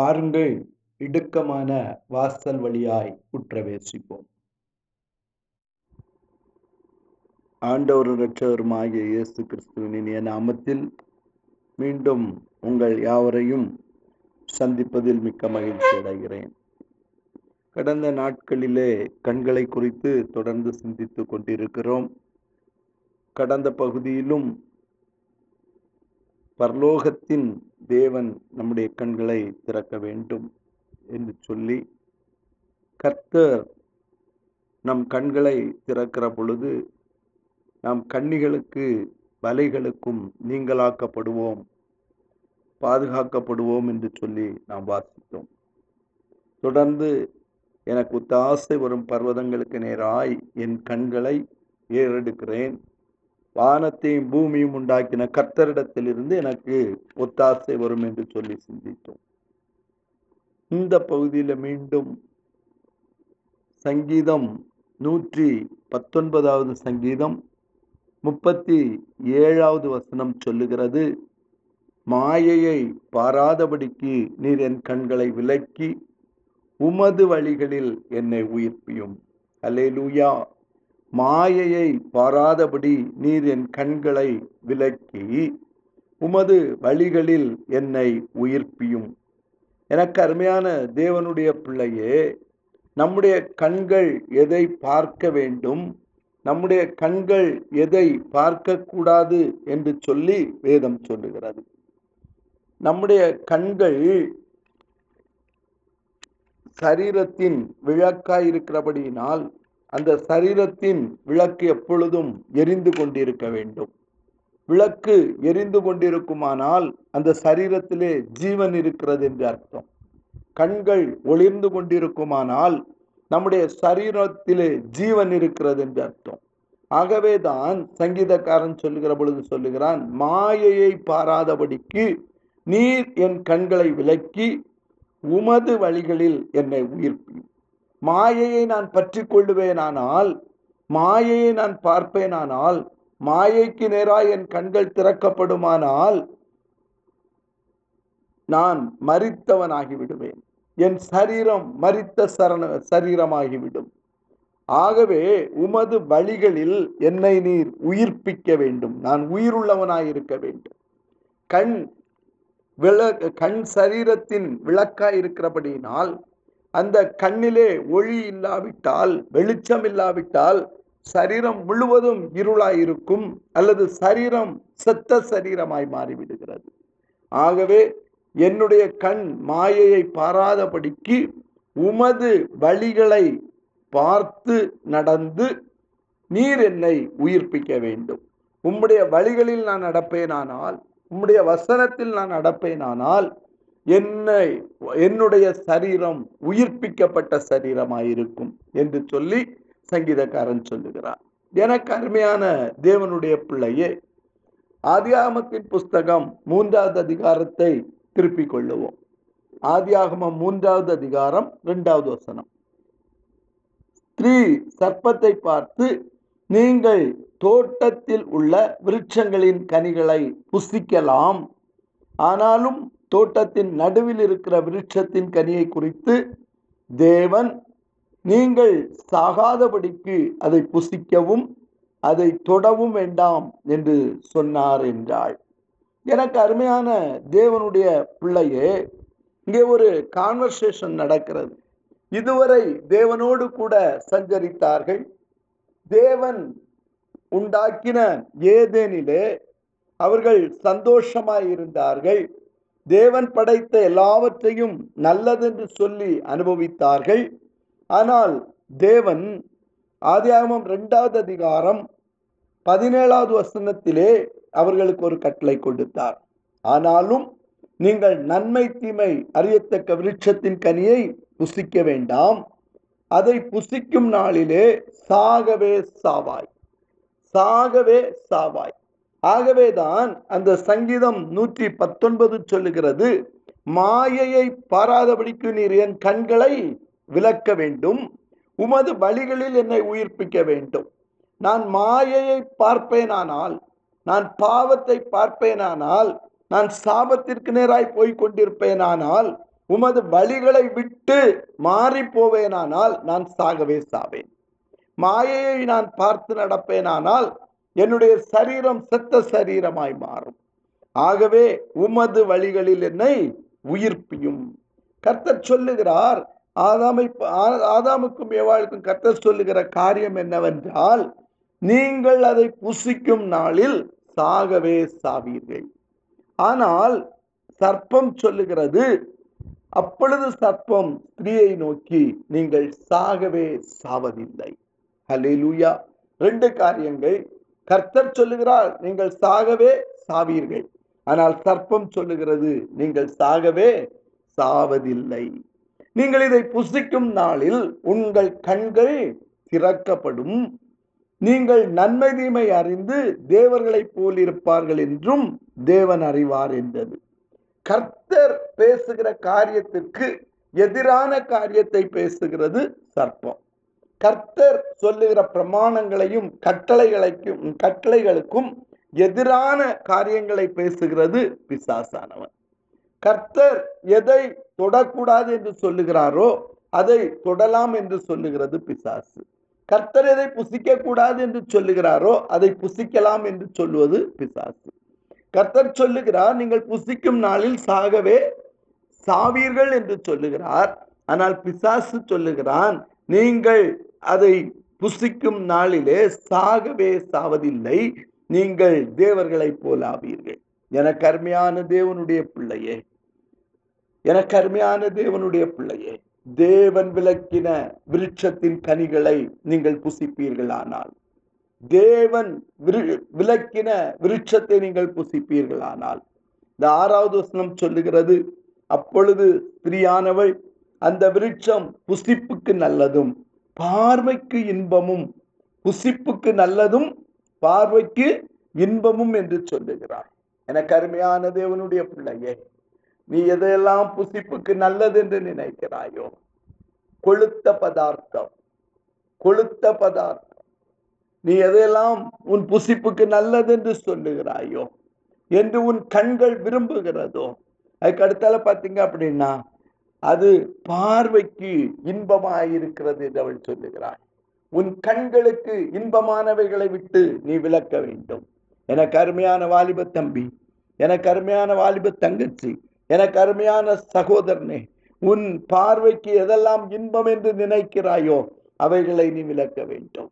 வாருங்கள் இடுக்கமான வாசல் வழியாய் உற்றவேசிப்போம் ஆண்டவர் இரட்சகருமாகிய இயேசு கிறிஸ்துவின் என் நாமத்தில் மீண்டும் உங்கள் யாவரையும் சந்திப்பதில் மிக்க மகிழ்ச்சி அடைகிறேன். கடந்த நாட்களிலே கண்களை குறித்து தொடர்ந்து சிந்தித்துக் கொண்டிருக்கிறோம். கடந்த பகுதியிலும் பரலோகத்தின் தேவன் நம்முடைய கண்களை திறக்க வேண்டும் என்று சொல்லி கர்த்தர் நம் கண்களை திறக்கிற பொழுது நாம் கண்ணிகளுக்கு வலைகளுக்கும் நீங்களாக்கப்படுவோம் பாதுகாக்கப்படுவோம் என்று சொல்லி நாம் வாசித்தோம். தொடர்ந்து எனக்கு ஒத்தாசை வரும் பர்வதங்களுக்கு நேராய் என் கண்களை ஏறெடுக்கிறேன். வானத்தையும் பூமியும் உண்டாக்கின கர்த்தரிடத்திலிருந்து எனக்கு ஒத்தாசை வரும் என்று சொல்லி சிந்தித்தோம். இந்த பகுதியில் மீண்டும் சங்கீதம் நூற்றி பத்தொன்பதாவது சங்கீதம் முப்பத்தி ஏழாவது வசனம் சொல்லுகிறது மாயையை பாராதபடிக்கு நீர் என் கண்களை விலக்கி உமது வழிகளில் என்னை உயிர்ப்பியும். அலேலூயா லூயா மாயையை பாராதபடி நீர் என் கண்களை விலக்கி உமது வழிகளில் என்னை உயிர்ப்பியும். எனக்கு அருமையான தேவனுடைய பிள்ளையே நம்முடைய கண்கள் எதை பார்க்க வேண்டும்? நம்முடைய கண்கள் எதை பார்க்கக்கூடாது என்று சொல்லி வேதம் சொல்லுகிறது. நம்முடைய கண்கள் சரீரத்தின் விளக்காய் இருக்கிறபடியினால் அந்த சரீரத்தின் விளக்கு எப்பொழுதும் எரிந்து கொண்டிருக்க வேண்டும். விளக்கு எரிந்து கொண்டிருக்குமானால் அந்த சரீரத்திலே ஜீவன் இருக்கிறது என்று அர்த்தம். கண்கள் ஒளிர்ந்து கொண்டிருக்குமானால் நம்முடைய சரீரத்திலே ஜீவன் இருக்கிறது என்று அர்த்தம். ஆகவே தான் சங்கீதக்காரன் சொல்லுகிற பொழுது சொல்லுகிறான் மாயையை பாராதபடிக்கு நீர் என் கண்களை விலக்கி உமது வழிகளில் என்னை உயிர்ப்பி மாயையை நான் பற்றி கொள்ளுவேனானால் மாயையை நான் பார்ப்பேனானால் மாயைக்கு நேராக என் கண்கள் திறக்கப்படுமானால் நான் மறித்தவனாகி விடுவேன் என் சரீரம் மறித்த சரண சரீரமாகிவிடும். ஆகவே உமது வழிகளில் என்னை நீர் உயிர்ப்பிக்க வேண்டும். நான் உயிருள்ளவனாயிருக்க வேண்டும். கண் விள கண் சரீரத்தின் விளக்காய் இருக்கிறபடியினால் அந்த கண்ணிலே ஒளி இல்லாவிட்டால் வெளிச்சம் இல்லாவிட்டால் சரீரம் முழுவதும் இருளாயிருக்கும் அல்லது சரீரம் செத்த சரீரமாய் மாறிவிடுகிறது. ஆகவே என்னுடைய கண் மாயையை பாராதபடிக்கு உமது வழிகளை பார்த்து நடந்து நீர் என்னை உயிர்ப்பிக்க வேண்டும். உம்முடைய வழிகளில் நான் நடப்பேனானால் உம்முடைய வசனத்தில் நான் நடப்பேனானால் என்னை என்னுடைய சரீரம் உயிர்ப்பிக்கப்பட்ட சரீரமாயிருக்கும் என்று சொல்லி சங்கீதக்காரன் சொல்லுகிறார். எனக்கு அருமையான தேவனுடைய பிள்ளையே ஆதியாகமத்தின் புஸ்தகம் மூன்றாவது அதிகாரத்தை திருப்பிக் கொள்ளுவோம். ஆதியாகமம் மூன்றாவது அதிகாரம் இரண்டாவது வசனம். ஸ்திரீ சர்ப்பத்தை பார்த்து நீங்கள் தோட்டத்தில் உள்ள விருட்சங்களின் கனிகளை புசிக்கலாம். ஆனாலும் தோட்டத்தின் நடுவில் இருக்கிற விருட்சத்தின் கனியை குறித்து தேவன் நீங்கள் சாகாதபடிக்கு அதை புசிக்கவும் அதை தொடவும் வேண்டாம் என்று சொன்னார் என்றாள். எனக்கு அருமையான தேவனுடைய பிள்ளையே இங்கே ஒரு கான்வர்சேஷன் நடக்கிறது. இதுவரை தேவனோடு கூட சஞ்சரித்தார்கள். தேவன் உண்டாக்கின ஏதேனிலே அவர்கள் சந்தோஷமாய் இருந்தார்கள். தேவன் படைத்த எல்லாவற்றையும் நல்லதென்று சொல்லி அனுபவித்தார்கள். ஆனால் தேவன் ஆதியாகமம் ரெண்டாவது அதிகாரம் பதினேழாவது வசனத்திலே அவர்களுக்கு ஒரு கட்டளை கொடுத்தார். ஆனாலும் நீங்கள் நன்மை தீமை அறியத்தக்க விருட்சத்தின் கனியை புசிக்க வேண்டாம். அதை புசிக்கும் நாளிலே சாகவே சாவாய். சாகவே சாவாய். ஆகவேதான் அந்த சங்கீதம் நூற்றி பத்தொன்பது சொல்லுகிறது மாயையை பாராதபடிக்கு நீர் என் கண்களை விலக்க வேண்டும் உமது வழிகளில் என்னை உயிர்ப்பிக்க வேண்டும். நான் மாயையை பார்ப்பேனானால் நான் பாவத்தை பார்ப்பேனானால் நான் சாபத்திற்கு நேராய் போய் கொண்டிருப்பேனானால் உமது வழிகளை விட்டு மாறி போவேனானால் நான் சாகவே சாவேன். மாயையை நான் பார்த்து நடப்பேனானால் என்னுடைய சரீரம் செத்த சரீரமாய் மாறும். ஆகவே உமது வழிகளில் என்னை உயிர்ப்பியும். கர்த்தர் சொல்லுகிறார் ஆதாமை ஆதாமுக்கும் எவாளுக்கும் கர்த்தர் சொல்லுகிற காரியம் என்னவென்றால் நீங்கள் அதை புசிக்கும் நாளில் சாகவே சாவீர்கள். ஆனால் சர்ப்பம் சொல்லுகிறது அப்பொழுது சர்ப்பம் ஸ்திரீயை நோக்கி நீங்கள் சாகவே சாவதில்லை. ஹalleluya ரெண்டு காரியங்கள் கர்த்தர் சொல்லுகிறார் நீங்கள் சாகவே சாவீர்கள். ஆனால் சர்ப்பம் சொல்லுகிறது நீங்கள் சாகவே சாவதில்லை. நீங்கள் இதை புசிக்கும் நாளில் உங்கள் கண்கள் திறக்கப்படும். நீங்கள் நன்மை தீமை அறிந்து தேவர்களைப் போல் இருப்பார்கள் என்றும் தேவன் அறிவார் என்றது. கர்த்தர் பேசுகிற காரியத்திற்கு எதிரான காரியத்தை பேசுகிறது சர்ப்பம். கர்த்தர் சொல்லுகிற பிரமாணங்களையும் கட்டளைகளைக்கும் கட்டளைகளுக்கும் எதிரான காரியங்களை பேசுகிறது பிசாசானவன். கர்த்தர் எதை தொடக்கூடாது என்று சொல்லுகிறாரோ அதை தொடலாம் என்று சொல்லுகிறது பிசாசு. கர்த்தர் எதை புசிக்க கூடாது என்று சொல்லுகிறாரோ அதை புசிக்கலாம் என்று சொல்லுவது பிசாசு. கர்த்தர் சொல்லுகிறார் நீங்கள் புசிக்கும் நாளில் சாகவே சாவீர்கள் என்று சொல்லுகிறார். ஆனால் பிசாசு சொல்லுகிறான் நீங்கள் அதை புசிக்கும் நாளிலே சாகவே சாவதில்லை. நீங்கள் தேவர்களைப் போல ஆவீர்கள். எனக்கு அருமையான தேவனுடைய பிள்ளையே. எனக்கு அருமையான தேவனுடைய பிள்ளையே. தேவன் விளக்கின விருட்சத்தின் கனிகளை நீங்கள் புசிப்பீர்களானால். தேவன் விரு- விருட்சத்தை நீங்கள் புசிப்பீர்களானால். இந்த ஆறாவது வசனம் சொல்லுகிறது அப்பொழுது ஸ்திரியானவள் அந்த விருட்சம் புசிப்புக்கு நல்லதும் பார்வைக்கு இன்பமும் புசிப்புக்கு நல்லதும் பார்வைக்கு இன்பமும் என்று சொல்லுகிறார். எனக்கு அருமையான தேவனுடைய பிள்ளையே நீ எதையெல்லாம் புசிப்புக்கு நல்லது என்று நினைக்கிறாயோ கொளுத்த பதார்த்தம் கொளுத்த பதார்த்தம். நீ எதையெல்லாம் உன் புசிப்புக்கு நல்லது என்று சொல்லுகிறாயோ என்று உன் கண்கள் விரும்புகிறதோ அதுக்கு அடுத்தால பார்த்தீங்க அப்படின்னா அது பார்வைக்கு இன்பமாயிருக்கிறது என்று அவள் சொல்லுகிறாள். உன் கண்களுக்கு இன்பமானவைகளை விட்டு நீ விலக்க வேண்டும். எனக்கு அருமையான வாலிப தம்பி எனக்கு அருமையான வாலிப தங்கச்சி எனக்கு அருமையான சகோதரனே உன் பார்வைக்கு எதெல்லாம் இன்பம் என்று நினைக்கிறாயோ அவைகளை நீ விலக்க வேண்டும்.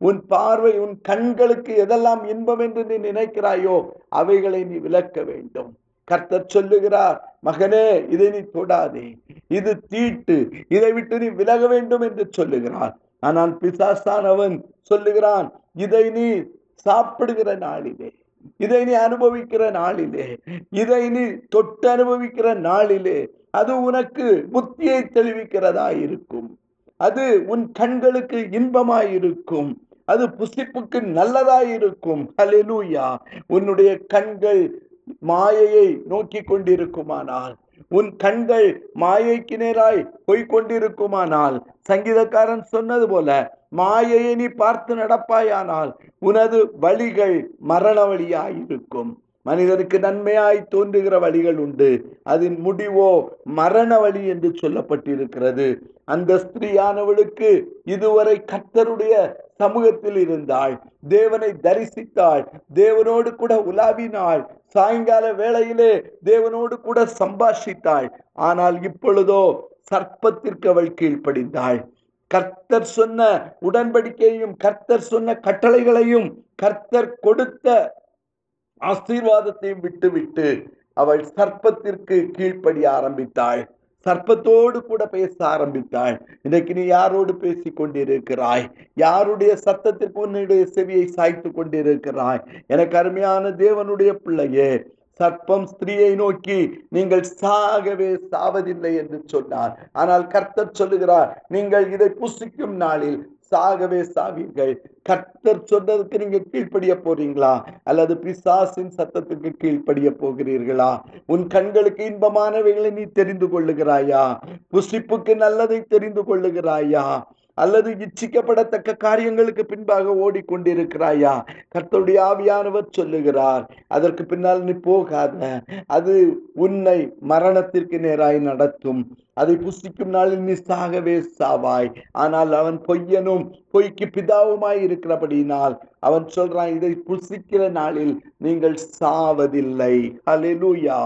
உன் பார்வை உன் கண்களுக்கு எதெல்லாம் இன்பம் என்று நீ நினைக்கிறாயோ அவைகளை நீ விலக்க வேண்டும். கர்த்தர் சொல்லுகிறார் மகனே இதை நீ தொடாதே. இது தீட்டு. இதை விட்டு நீ விலக வேண்டும் என்று சொல்லுகிறார். ஆனால் பிசாசானவன் சொல்லுகிறான் இதை நீ சாப்பிடுகிற நாளிலே இதை நீ அனுபவிக்கிற நாளிலே இதை நீ தொட்டு அனுபவிக்கிற நாளிலே அது உனக்கு புத்தியை தெளிவிக்கிறதா இருக்கும். அது உன் கண்களுக்கு இன்பமாயிருக்கும் அது புசிப்புக்கு நல்லதாயிருக்கும் இருக்கும். உன்னுடைய கண்கள் மாயையை நோக்கி கொண்டிருக்குமானால் உன் கண்கள் மாயைக்கு நேராய் போய்கொண்டிருக்குமானால் சங்கீதக்காரன் சொன்னது போல மாயையை நீ பார்த்து நடப்பாயானால் உனது வழிகள் மரண வழியாயிருக்கும். மனிதனுக்கு நன்மையாய் தோன்றுகிற வழிகள் உண்டு. அதன் முடிவோ மரண வழி என்று சொல்லப்பட்டிருக்கிறது. அந்த ஸ்திரீயானவளுக்கு இதுவரை கர்த்தருடைய சமூகத்தில் இருந்தாள் தேவனை தரிசித்தாள் தேவனோடு கூட உலாவினாள் சாயங்கால வேளையிலே தேவனோடு கூட சம்பாஷித்தாள் ஆனால் இப்பொழுதோ சர்ப்பத்திற்கு அவள் கீழ்ப்படிந்தாள். கர்த்தர் சொன்ன உடன்படிக்கையும் கர்த்தர் சொன்ன கட்டளைகளையும் கர்த்தர் கொடுத்த ஆசீர்வாதத்தையும் விட்டுவிட்டு அவள் சர்ப்பத்திற்கு கீழ்ப்படிய ஆரம்பித்தாள். சர்ப்பத்தோடு கூட பேச ஆரம்பித்தாள். இன்றைக்கு நீ யாரோடு பேசி கொண்டிருக்கிறாய்? யாருடைய சத்தத்திற்கு உன்னுடைய செவியை சாய்த்து கொண்டிருக்கிறாய்? எனக்கு அருமையான தேவனுடைய பிள்ளையே சர்ப்பம் ஸ்திரீயை நோக்கி நீங்கள் சாகவே சாவதில்லை என்று சொன்னார். ஆனால் கர்த்தர் சொல்லுகிறார் நீங்கள் இதை புசிக்கும் நாளில் சாகவே சாவீர்கள் கர்த்தர் சொன்னதுக்கு நீங்க கீழ்ப்படிய போறீங்களா? அல்லது பிசாசின் சத்தத்துக்கு கீழ்ப்படிய போகிறீர்களா? உன் கண்களுக்கு இன்பமானவைகளை நீ தெரிந்து கொள்ளுகிறாயா? புசிப்புக்கு நல்லதை தெரிந்து கொள்ளுகிறாயா? அல்லது இச்சிக்கப்படத்தக்க காரியங்களுக்கு பின்பாக ஓடிக்கொண்டிருக்கிறாயா? கர்த்தருடைய ஆவியானவர் சொல்லுகிறார் அதற்கு பின்னால் நீ போகாத. அது உன்னை மரணத்திற்கு நேராய் நடத்தும். அதை புசிக்கும் நாளில் நீ சாகவே சாவாய். ஆனால் அவன் பொய்யனும் பொய்க்கு பிதாவுமாய் இருக்கிறபடியினால் அவன் சொல்றான் இதை புசிக்கிற நாளில் நீங்கள் சாவதில்லை. ஹalleluya.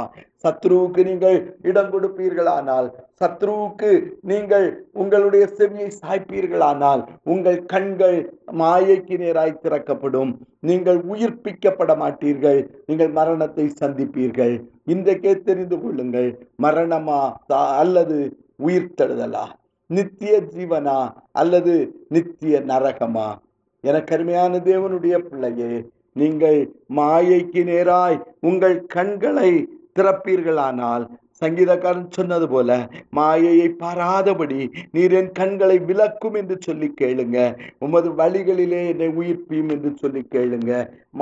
சத்ருவுக்கு நீங்கள் இடம் கொடுப்பீர்களானால் சத்ருவுக்கு நீங்கள் உங்களுடைய செவியை சாய்ப்பீர்களானால் உங்கள் கண்கள் மாயைக்கு நேராய் திறக்கப்படும். நீங்கள் உயிர்ப்பிக்கப்பட மாட்டீர்கள் நீங்கள் மரணத்தை சந்திப்பீர்கள். இன்றைக்கே தெரிந்து கொள்ளுங்கள் மரணமா தா- அல்லது உயிர்த்தெழுதலா? நித்திய ஜீவனா அல்லது நித்திய நரகமா? எனக்கு அருமையான தேவனுடைய பிள்ளையே நீங்கள் மாயைக்கு நேராய் உங்கள் கண்களை திறப்பீர்களானால் சங்கீதக்காரன் சொன்னது போல மாயையை பாராதபடி நீர் என் கண்களை விலக்கும் என்று சொல்லி கேளுங்க. உமது வழிகளிலே என்னை உயிர்ப்பியும் என்று சொல்லி கேளுங்க.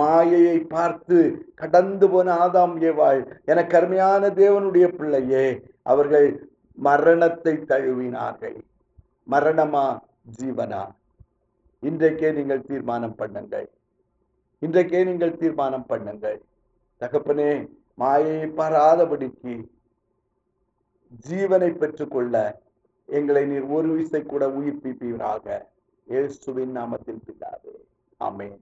மாயையை பார்த்து கடந்து போன ஆதாம் ஏவாள் என கருமையான தேவனுடைய பிள்ளையே அவர்கள் மரணத்தை தழுவினார்கள். மரணமா ஜீவனா? இன்றைக்கே நீங்கள் தீர்மானம் பண்ணுங்கள். இன்றைக்கே நீங்கள் தீர்மானம் பண்ணுங்கள். தகப்பனே மாயையை பாராதபடிக்கு ஜீவனை பெற்றுக்கொள்ள எங்களை நீர் ஒரு விசை கூட உயிர்ப்பிப்பீராக. இயேசுவின் நாமத்தில் பிதாவே. ஆமென்.